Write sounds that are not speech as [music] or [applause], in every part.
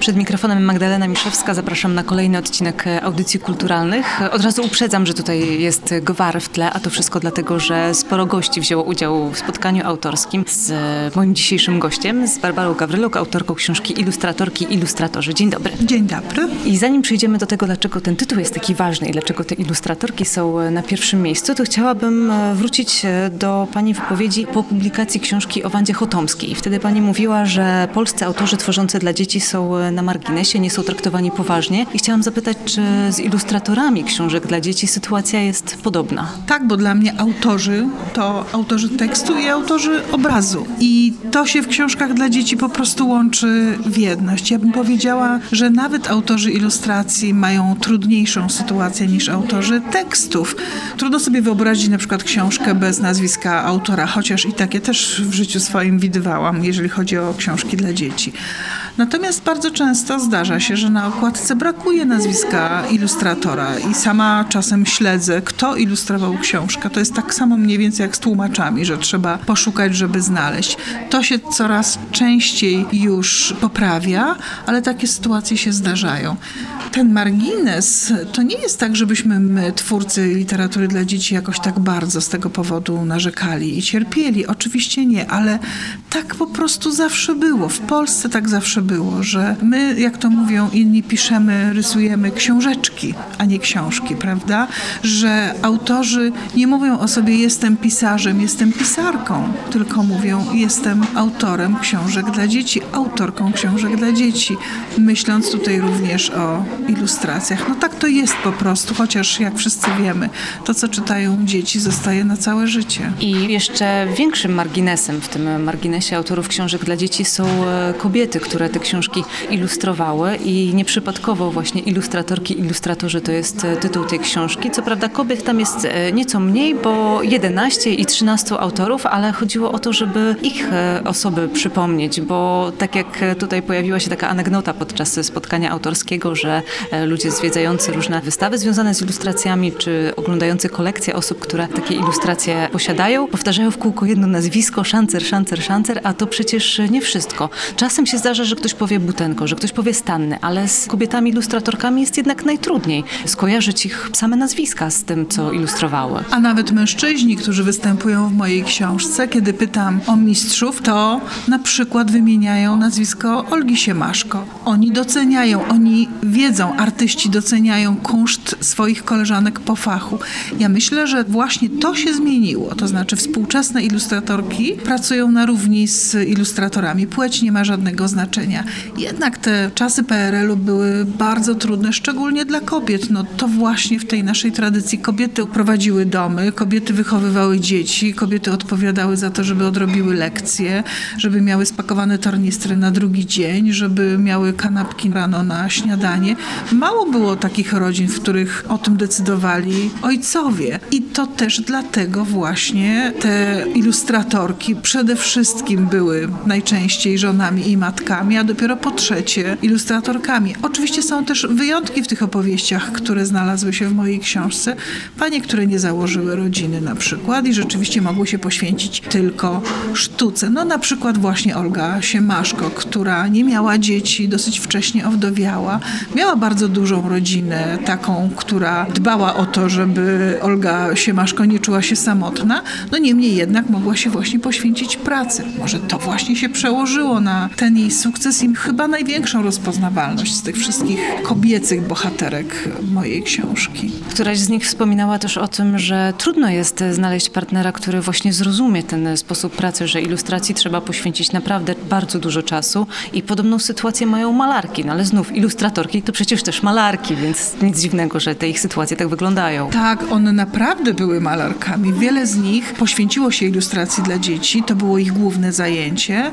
Przed mikrofonem Magdalena Miszewska zapraszam na kolejny odcinek audycji kulturalnych. Od razu uprzedzam, że tutaj jest gwar w tle, a to wszystko dlatego, że sporo gości wzięło udział w spotkaniu autorskim z moim dzisiejszym gościem, z Barbarą Gawryluk, autorką książki Ilustratorki Ilustratorzy. Dzień dobry. Dzień dobry. I zanim przejdziemy do tego, dlaczego ten tytuł jest taki ważny i dlaczego te ilustratorki są na pierwszym miejscu, to chciałabym wrócić do Pani wypowiedzi po publikacji książki o Wandzie Chotomskiej. Wtedy Pani mówiła, że polscy autorzy tworzący dla dzieci są na marginesie, nie są traktowani poważnie. I chciałam zapytać, czy z ilustratorami książek dla dzieci sytuacja jest podobna? Tak, bo dla mnie autorzy to autorzy tekstu i autorzy obrazu. I to się w książkach dla dzieci po prostu łączy w jedność. Ja bym powiedziała, że nawet autorzy ilustracji mają trudniejszą sytuację niż autorzy tekstów. Trudno sobie wyobrazić na przykład książkę bez nazwiska autora, chociaż i takie też w życiu swoim widywałam, jeżeli chodzi o książki dla dzieci. Natomiast bardzo często zdarza się, że na okładce brakuje nazwiska ilustratora i sama czasem śledzę, kto ilustrował książkę. To jest tak samo mniej więcej jak z tłumaczami, że trzeba poszukać, żeby znaleźć. To się coraz częściej już poprawia, ale takie sytuacje się zdarzają. Ten margines to nie jest tak, żebyśmy my, twórcy literatury dla dzieci, jakoś tak bardzo z tego powodu narzekali i cierpieli. Oczywiście nie, ale tak po prostu zawsze było. W Polsce tak zawsze było, że my, jak to mówią inni, piszemy, rysujemy książeczki, a nie książki, prawda? Że autorzy nie mówią o sobie jestem pisarzem, jestem pisarką, tylko mówią jestem autorem książek dla dzieci, autorką książek dla dzieci, myśląc tutaj również o ilustracjach. No tak to jest po prostu, chociaż jak wszyscy wiemy, to co czytają dzieci zostaje na całe życie. I jeszcze większym marginesem w tym marginesie autorów książek dla dzieci są e, kobiety, które te książki ilustrowały i nieprzypadkowo właśnie ilustratorki, ilustratorzy to jest e, tytuł tej książki. Co prawda kobiet tam jest e, nieco mniej, bo 11 i 13 autorów, ale chodziło o to, żeby ich osoby przypomnieć, bo tak jak tutaj pojawiła się taka anegdota podczas spotkania autorskiego, że ludzie zwiedzający różne wystawy związane z ilustracjami, czy oglądający kolekcje osób, które takie ilustracje posiadają, powtarzają w kółko jedno nazwisko, szancer, szancer, szancer, a to przecież nie wszystko. Czasem się zdarza, że ktoś powie butenko, że ktoś powie stanny, ale z kobietami ilustratorkami jest jednak najtrudniej skojarzyć ich same nazwiska z tym, co ilustrowały. A nawet mężczyźni, którzy występują w mojej książce, kiedy pytam o mistrzów, to na przykład wymieniają nazwisko Olgi Siemaszko. Oni doceniają, oni wiedzą, artyści doceniają kunszt swoich koleżanek po fachu. Ja myślę, że właśnie to się zmieniło, to znaczy współczesne ilustratorki pracują na równi z ilustratorami. Płeć nie ma żadnego znaczenia. Jednak te czasy PRL-u były bardzo trudne, szczególnie dla kobiet. No to właśnie w tej naszej tradycji kobiety prowadziły domy, kobiety wychowywały dzieci, kobiety odpowiadały za to, żeby odrobiły lekcje, żeby miały spakowane tornistry na drugi dzień, żeby miały kanapki rano na śniadanie. Mało było takich rodzin, w których o tym decydowali ojcowie. I to też dlatego właśnie te ilustratorki przede wszystkim były najczęściej żonami i matkami, a dopiero po trzecie ilustratorkami. Oczywiście są też wyjątki w tych opowieściach, które znalazły się w mojej książce. Panie, które nie założyły rodziny na przykład i rzeczywiście mogły się poświęcić tylko sztuce. No na przykład właśnie Olga Siemaszko, która nie miała dzieci, dosyć wcześnie owdowiała. Miała bardzo dużą rodzinę, taką, która dbała o to, żeby Olga Siemaszko nie czuła się samotna. No niemniej jednak mogła się właśnie poświęcić pracy. Może to właśnie się przełożyło na ten jej sukces i chyba największą rozpoznawalność z tych wszystkich kobiecych bohaterek mojej książki. Któraś z nich wspominała też o tym, że trudno jest znaleźć partnera, który właśnie zrozumie ten sposób pracy, że ilustracji trzeba poświęcić naprawdę bardzo dużo czasu i podobną sytuację mają malarki, no ale znów ilustratorki to przecież też malarki, więc nic dziwnego, że te ich sytuacje tak wyglądają. Tak, one naprawdę były malarkami. Wiele z nich poświęciło się ilustracji dla dzieci, to było ich główne zajęcie,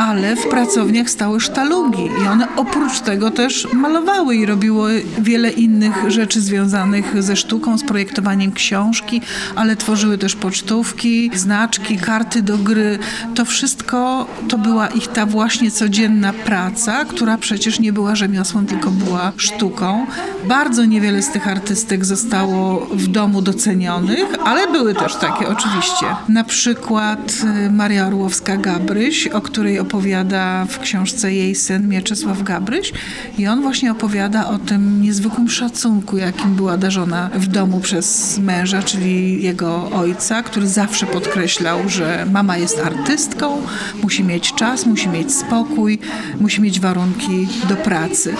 ale w pracowniach stały sztalugi i one oprócz tego też malowały i robiły wiele innych rzeczy związanych ze sztuką, z projektowaniem książki, ale tworzyły też pocztówki, znaczki, karty do gry. To wszystko to była ich ta właśnie codzienna praca, która przecież nie była rzemiosłem, tylko była sztuką. Bardzo niewiele z tych artystek zostało w domu docenionych, ale były też takie oczywiście. Na przykład y, Maria Orłowska-Gabryś, o której opowiada w książce jej syn Mieczysław Gabryś i on właśnie opowiada o tym niezwykłym szacunku, jakim była darzona w domu przez męża, czyli jego ojca, który zawsze podkreślał, że mama jest artystką, musi mieć czas, musi mieć spokój, musi mieć warunki do pracy.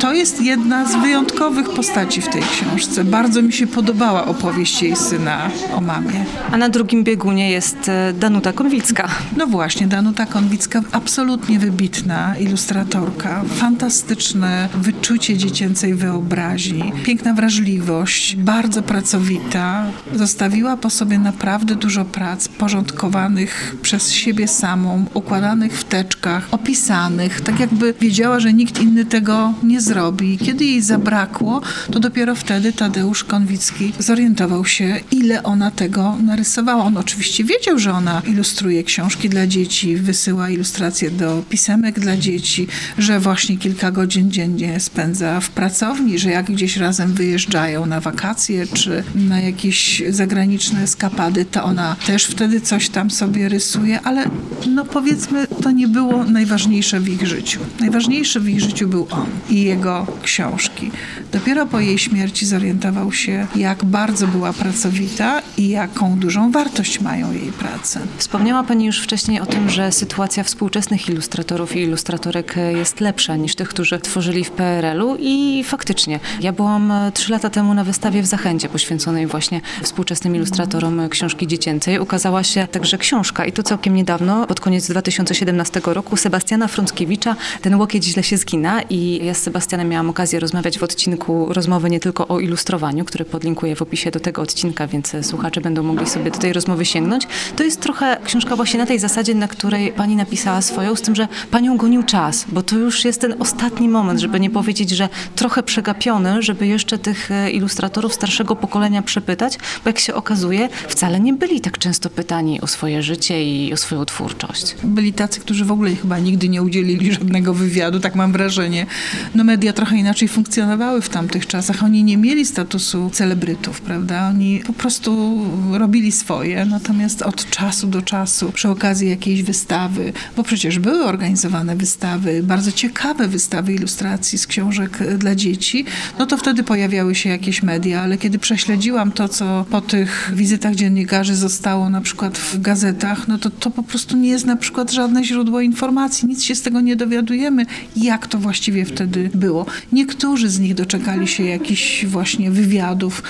To jest jedna z wyjątkowych postaci w tej książce. Bardzo mi się podobała opowieść jej syna o mamie. A na drugim biegunie jest e, Danuta Konwicka. No właśnie, Danuta Konwicka, absolutnie wybitna ilustratorka, fantastyczne wyczucie dziecięcej wyobraźni, piękna wrażliwość, bardzo pracowita. Zostawiła po sobie naprawdę dużo prac porządkowanych przez siebie samą, układanych w teczkach, opisanych, tak jakby wiedziała, że nikt inny tego nie zrobi. Kiedy jej zabrakło, to dopiero wtedy Tadeusz Konwicki zorientował się, ile ona tego narysowała. On oczywiście wiedział, że ona ilustruje książki dla dzieci, wysyła ilustracje do pisemek dla dzieci, że właśnie kilka godzin dziennie spędza w pracowni, że jak gdzieś razem wyjeżdżają na wakacje czy na jakieś zagraniczne skapady, to ona też wtedy coś tam sobie rysuje, ale no powiedzmy, to nie było najważniejsze w ich życiu. Najważniejsze w ich życiu był on i jego książki. Dopiero po jej śmierci zorientował się, jak bardzo była pracowita i jaką dużą wartość mają jej prace. Wspomniała Pani już wcześniej o tym, że sytuacja współczesnych ilustratorów i ilustratorek jest lepsza niż tych, którzy tworzyli w PRL-u i faktycznie. Ja byłam e, trzy lata temu na wystawie w Zachęcie poświęconej właśnie współczesnym ilustratorom książki dziecięcej. Ukazała się także książka i to całkiem niedawno, pod koniec 2017 roku, Sebastiana Frąckiewicza Ten łokieć źle się zgina i ja z Sebastianem miałam okazję rozmawiać w odcinku rozmowy nie tylko o ilustrowaniu, który podlinkuję w opisie do tego odcinka, więc słuchacze będą mogli sobie do tej rozmowy sięgnąć. To jest trochę książka właśnie na tej zasadzie, na której pani napisała swoją, z tym, że panią gonił czas, bo to już jest ten ostatni moment, żeby nie powiedzieć, że trochę przegapiony, żeby jeszcze tych e, ilustratorów starszego pokolenia przepytać, bo jak się okazuje, wcale nie byli tak często pytani o swoje życie i o swoją twórczość. Byli tacy, którzy w ogóle chyba nigdy nie udzielili żadnego wywiadu, tak mam wrażenie. No media trochę inaczej funkcjonowały w tamtych czasach. Oni nie mieli statusu celebrytów, prawda? Oni po prostu robili swoje, natomiast od czasu do czasu, przy okazji jakiejś wystawy, bo przecież były organizowane wystawy, bardzo ciekawe wystawy ilustracji z książek dla dzieci, no to wtedy pojawiały się jakieś media, ale kiedy prześledziłam to, co po tych wizytach dziennikarzy zostało na przykład w gazetach, no to to po prostu nie jest na przykład żadne źródło informacji, nic się z tego nie dowiadujemy, jak to właściwie wtedy było. Niektórzy z nich doczekali się jakichś właśnie wywiadów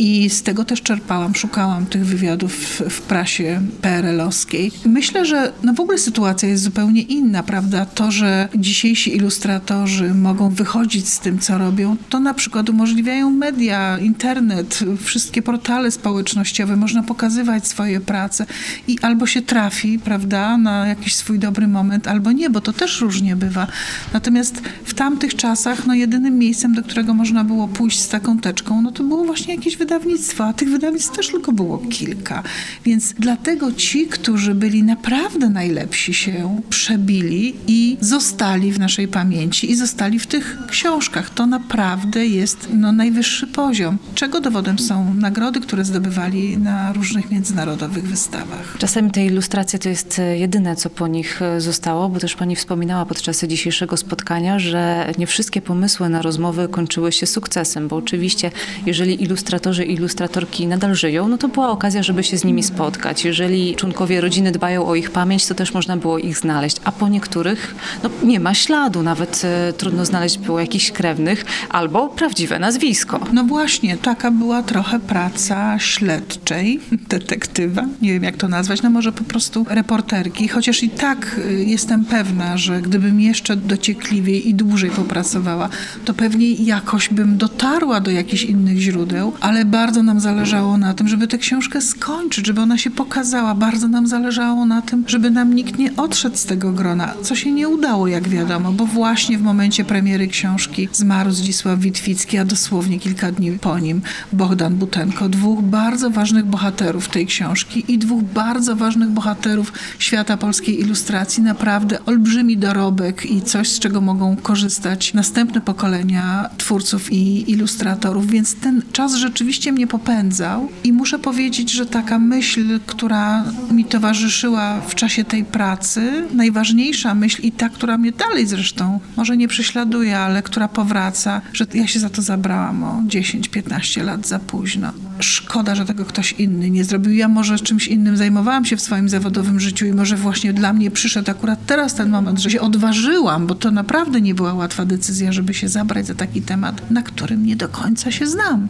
i z tego też czerpałam, szukałam tych wywiadów w, prasie PRL-owskiej. Myślę, że no w ogóle sytuacja jest zupełnie inna, prawda? To, że dzisiejsi ilustratorzy mogą wychodzić z tym, co robią, to na przykład umożliwiają media, internet, wszystkie portale społecznościowe, można pokazywać swoje prace i albo się trafi, prawda, na jakiś swój dobry moment, albo nie, bo to też różnie bywa. Natomiast w tamtych czasach, no jedynym miejscem, do którego można było pójść z taką teczką, no to było właśnie jakieś wydawnictwo, a tych wydawnictw też tylko było kilka. Więc dlatego ci, którzy byli naprawdę najlepsi się przebili i zostali w naszej pamięci i zostali w tych książkach. To naprawdę jest no, najwyższy poziom, czego dowodem są nagrody, które zdobywali na różnych międzynarodowych wystawach. Czasami te ilustracje to jest e, jedyne, co po nich e, zostało, bo też pani wspominała podczas dzisiejszego spotkania, że nie wszystkie pomysły na rozmowy kończyły się sukcesem, bo oczywiście jeżeli ilustratorzy i ilustratorki nadal żyją, no to była okazja, żeby się z nimi spotkać. Jeżeli członkowie rodziny dbają o ich pamięć, to też można było ich znaleźć, a po niektórych no, nie ma śladu, nawet e, trudno znaleźć było jakichś krewnych albo prawdziwe nazwisko. No właśnie, taka była trochę praca śledczej, [laughs] detektywa, nie wiem jak to nazwać, no może po prostu reporterki, chociaż i tak y, jestem pewna, że gdybym jeszcze dociekliwiej i dłużej popracowała, to pewnie jakoś bym dotarła do jakichś innych źródeł, ale bardzo nam zależało na tym, żeby tę książkę skończyć, żeby ona się pokazała. Bardzo nam zależało na tym, żeby nam nikt nie odszedł z tego grona, co się nie udało, jak wiadomo, bo właśnie w momencie premiery książki zmarł Zdzisław Witwicki, a dosłownie kilka dni po nim Bogdan Butenko. Dwóch bardzo ważnych bohaterów tej książki i dwóch bardzo ważnych bohaterów świata polskiej ilustracji. Naprawdę olbrzymi dorobek i coś, z czego mogą korzystać następne pokolenia twórców i ilustratorów, więc ten czas rzeczywiście mnie popędzał i muszę powiedzieć, że taka myśl, która mi towarzyszyła w czasie tej pracy, najważniejsza myśl i ta, która mnie dalej zresztą, może nie prześladuje, ale która powraca, że ja się za to zabrałam o 10-15 lat za późno. Szkoda, że tego ktoś inny nie zrobił. Ja może czymś innym zajmowałam się w swoim zawodowym życiu i może właśnie dla mnie przyszedł akurat teraz ten moment, że się odważyłam, bo to naprawdę nie była łatwa decyzja, żeby się zabrać za taki temat, na którym nie do końca się znam.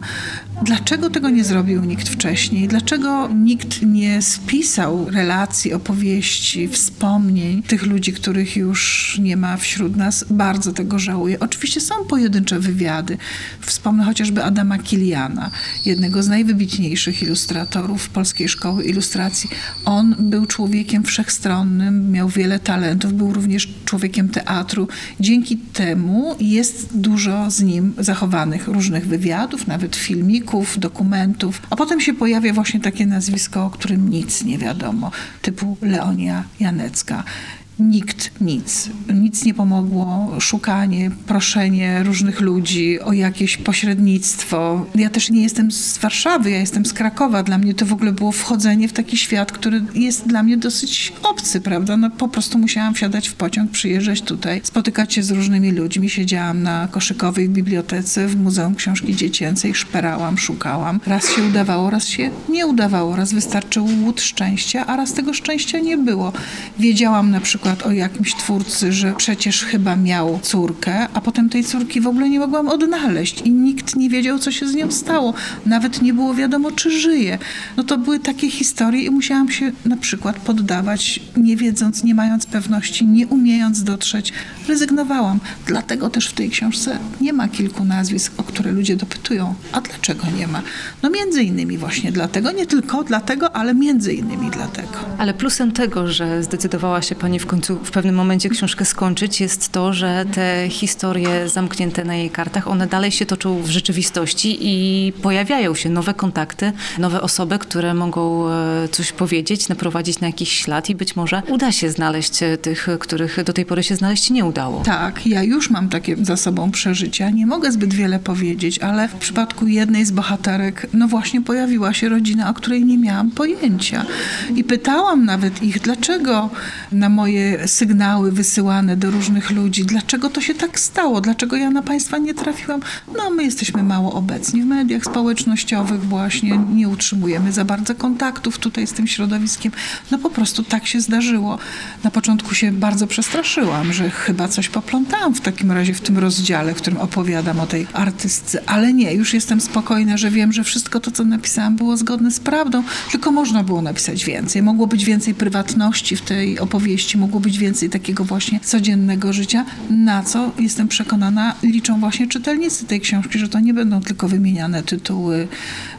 Dlaczego tego nie zrobił nikt wcześniej? Dlaczego nikt nie spisał relacji, opowieści, wspomnień tych ludzi, których już nie ma wśród nas? Bardzo tego żałuję. Oczywiście są pojedyncze wywiady. Wspomnę chociażby Adama Kiliana, jednego z najwybitniejszych ilustratorów polskiej szkoły ilustracji. On był człowiekiem wszechstronnym, miał wiele talentów, był również człowiekiem teatru. Dzięki temu jest dużo z nim zachowanych różnych wywiadów, nawet filmików, dokumentów. A potem się pojawia właśnie takie nazwisko, o którym nic nie wiadomo, typu Leonia Janecka nikt nic. Nic nie pomogło. Szukanie, proszenie różnych ludzi o jakieś pośrednictwo. Ja też nie jestem z Warszawy, ja jestem z Krakowa. Dla mnie to w ogóle było wchodzenie w taki świat, który jest dla mnie dosyć obcy, prawda? No po prostu musiałam wsiadać w pociąg, przyjeżdżać tutaj, spotykać się z różnymi ludźmi. Siedziałam na Koszykowej bibliotece, w Muzeum Książki Dziecięcej, szperałam, szukałam. Raz się udawało, raz się nie udawało. Raz wystarczył łód szczęścia, a raz tego szczęścia nie było. Wiedziałam na przykład przykład o jakimś twórcy, że przecież chyba miał córkę, a potem tej córki w ogóle nie mogłam odnaleźć i nikt nie wiedział, co się z nią stało. Nawet nie było wiadomo, czy żyje. No to były takie historie i musiałam się na przykład poddawać, nie wiedząc, nie mając pewności, nie umiejąc dotrzeć. Rezygnowałam. Dlatego też w tej książce nie ma kilku nazwisk, o które ludzie dopytują. A dlaczego nie ma? No między innymi właśnie dlatego, nie tylko dlatego, ale między innymi dlatego. Ale plusem tego, że zdecydowała się Pani w końcu w pewnym momencie książkę skończyć, jest to, że te historie zamknięte na jej kartach, one dalej się toczą w rzeczywistości i pojawiają się nowe kontakty, nowe osoby, które mogą e, coś powiedzieć, naprowadzić na jakiś ślad i być może uda się znaleźć e, tych, których do tej pory się znaleźć nie udało. Tak, ja już mam takie za sobą przeżycia. Nie mogę zbyt wiele powiedzieć, ale w przypadku jednej z bohaterek, no właśnie pojawiła się rodzina, o której nie miałam pojęcia. I pytałam nawet ich, dlaczego na moje sygnały wysyłane do różnych ludzi. Dlaczego to się tak stało? Dlaczego ja na Państwa nie trafiłam? No, my jesteśmy mało obecni w mediach społecznościowych właśnie, nie utrzymujemy za bardzo kontaktów tutaj z tym środowiskiem. No po prostu tak się zdarzyło. Na początku się bardzo przestraszyłam, że chyba coś poplątałam w takim razie w tym rozdziale, w którym opowiadam o tej artystce, ale nie, już jestem spokojna, że wiem, że wszystko to, co napisałam, było zgodne z prawdą, tylko można było napisać więcej. Mogło być więcej prywatności w tej opowieści, mogło być więcej takiego właśnie codziennego życia, na co jestem przekonana liczą właśnie czytelnicy tej książki, że to nie będą tylko wymieniane tytuły,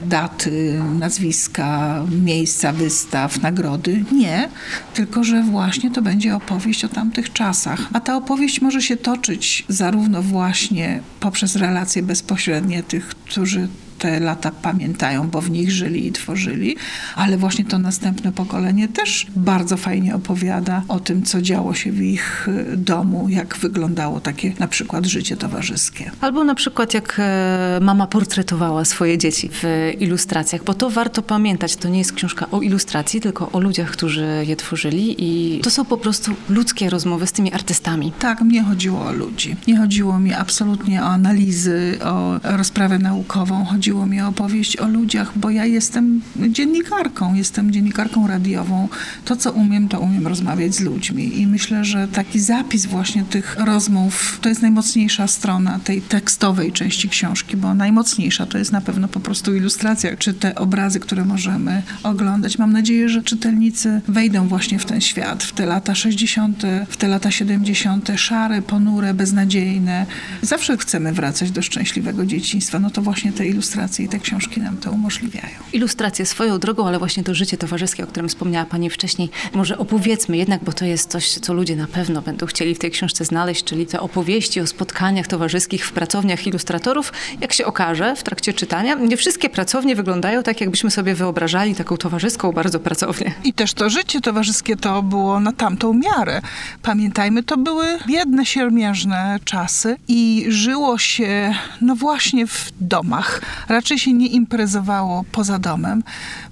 daty, nazwiska, miejsca wystaw, nagrody. Nie, tylko że właśnie to będzie opowieść o tamtych czasach. A ta opowieść może się toczyć zarówno właśnie poprzez relacje bezpośrednie tych, którzy te lata pamiętają, bo w nich żyli i tworzyli, ale właśnie to następne pokolenie też bardzo fajnie opowiada o tym, co działo się w ich y, domu, jak wyglądało takie na przykład życie towarzyskie. Albo na przykład jak e, mama portretowała swoje dzieci w ilustracjach, bo to warto pamiętać. To nie jest książka o ilustracji, tylko o ludziach, którzy je tworzyli i to są po prostu ludzkie rozmowy z tymi artystami. Tak, mnie chodziło o ludzi. Nie chodziło mi absolutnie o analizy, o rozprawę naukową. Chodziło chodziło mi o opowieść o ludziach, bo ja jestem dziennikarką, jestem dziennikarką radiową. To, co umiem, to umiem rozmawiać z ludźmi. I myślę, że taki zapis właśnie tych rozmów to jest najmocniejsza strona tej tekstowej części książki, bo najmocniejsza to jest na pewno po prostu ilustracja, czy te obrazy, które możemy oglądać. Mam nadzieję, że czytelnicy wejdą właśnie w ten świat, w te lata 60., w te lata 70., szare, ponure, beznadziejne. Zawsze chcemy wracać do szczęśliwego dzieciństwa. No to właśnie te ilustracje ilustracje i te książki nam to umożliwiają. Ilustracje swoją drogą, ale właśnie to życie towarzyskie, o którym wspomniała Pani wcześniej, może opowiedzmy jednak, bo to jest coś, co ludzie na pewno będą chcieli w tej książce znaleźć, czyli te opowieści o spotkaniach towarzyskich w pracowniach ilustratorów. Jak się okaże w trakcie czytania, nie wszystkie pracownie wyglądają tak, jakbyśmy sobie wyobrażali taką towarzyską bardzo pracownię. I też to życie towarzyskie to było na tamtą miarę. Pamiętajmy, to były biedne, siermiężne czasy i żyło się, no właśnie w domach. Raczej się nie imprezowało poza domem.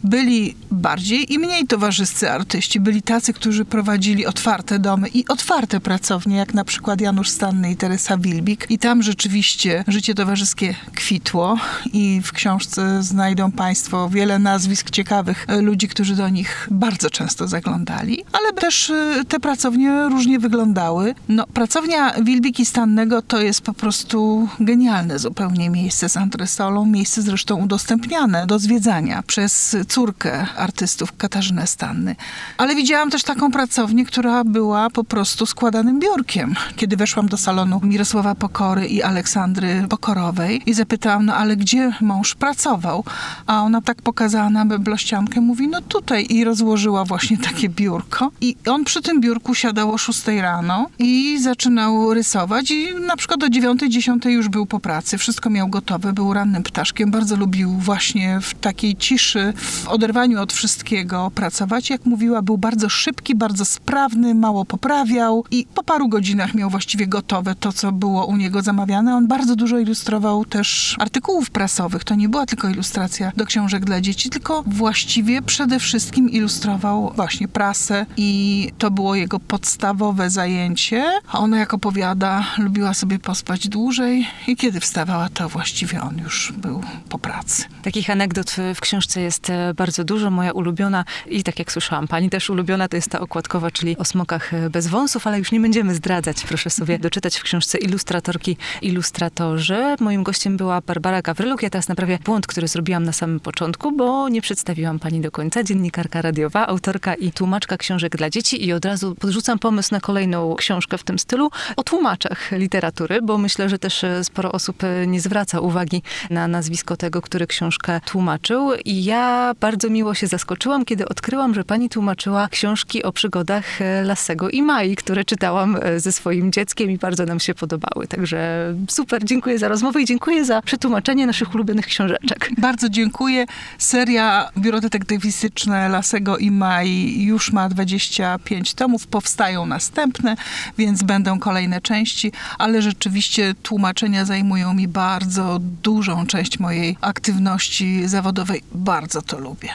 Byli bardziej i mniej towarzyscy artyści. Byli tacy, którzy prowadzili otwarte domy i otwarte pracownie, jak na przykład Janusz Stanny i Teresa Wilbik. I tam rzeczywiście życie towarzyskie kwitło i w książce znajdą Państwo wiele nazwisk ciekawych ludzi, którzy do nich bardzo często zaglądali, ale też y, te pracownie różnie wyglądały. No, pracownia Wilbik i Stannego to jest po prostu genialne zupełnie miejsce z antresolą, miejsce zresztą udostępniane do zwiedzania przez córkę artystów Katarzynę Stanny. Ale widziałam też taką pracownię, która była po prostu składanym biurkiem. Kiedy weszłam do salonu Mirosława Pokory i Aleksandry Pokorowej i zapytałam, no ale gdzie mąż pracował? A ona tak pokazała na meblościankę, mówi, no tutaj i rozłożyła właśnie takie biurko. I on przy tym biurku siadał o 6 rano i zaczynał rysować i na przykład o 9, 10 już był po pracy. Wszystko miał gotowe, był rannym ptaszkiem. Bardzo lubił właśnie w takiej ciszy, w oderwaniu od wszystkiego pracować. Jak mówiła, był bardzo szybki, bardzo sprawny, mało poprawiał i po paru godzinach miał właściwie gotowe to, co było u niego zamawiane. On bardzo dużo ilustrował też artykułów prasowych. To nie była tylko ilustracja do książek dla dzieci, tylko właściwie przede wszystkim ilustrował właśnie prasę i to było jego podstawowe zajęcie. A ona, jak opowiada, lubiła sobie pospać dłużej i kiedy wstawała, to właściwie on już był po pracy. Takich anegdot w książce jest e, bardzo dużo. Moja ulubiona i tak jak słyszałam, pani też ulubiona to jest ta okładkowa, czyli o smokach e, bez wąsów, ale już nie będziemy zdradzać. Proszę sobie [laughs] doczytać w książce ilustratorki, ilustratorzy. Moim gościem była Barbara Gawryluk. Ja teraz naprawię błąd, który zrobiłam na samym początku, bo nie przedstawiłam pani do końca. Dziennikarka radiowa, autorka i tłumaczka książek dla dzieci i od razu podrzucam pomysł na kolejną książkę w tym stylu o tłumaczach literatury, bo myślę, że też e, sporo osób nie zwraca uwagi na nazwisko tego, który książkę tłumaczył. I ja bardzo miło się zaskoczyłam, kiedy odkryłam, że pani tłumaczyła książki o przygodach e, Lasego i Mai, które czytałam ze swoim dzieckiem i bardzo nam się podobały. Także super, dziękuję za rozmowę i dziękuję za przetłumaczenie naszych ulubionych książeczek. Bardzo dziękuję. Seria Biuro Detektywistyczne Lasego i Mai już ma 25 tomów. Powstają następne, więc będą kolejne części, ale rzeczywiście tłumaczenia zajmują mi bardzo dużą część mojej aktywności zawodowej. Bardzo to lubię.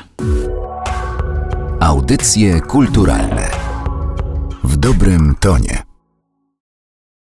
Audycje kulturalne w dobrym tonie.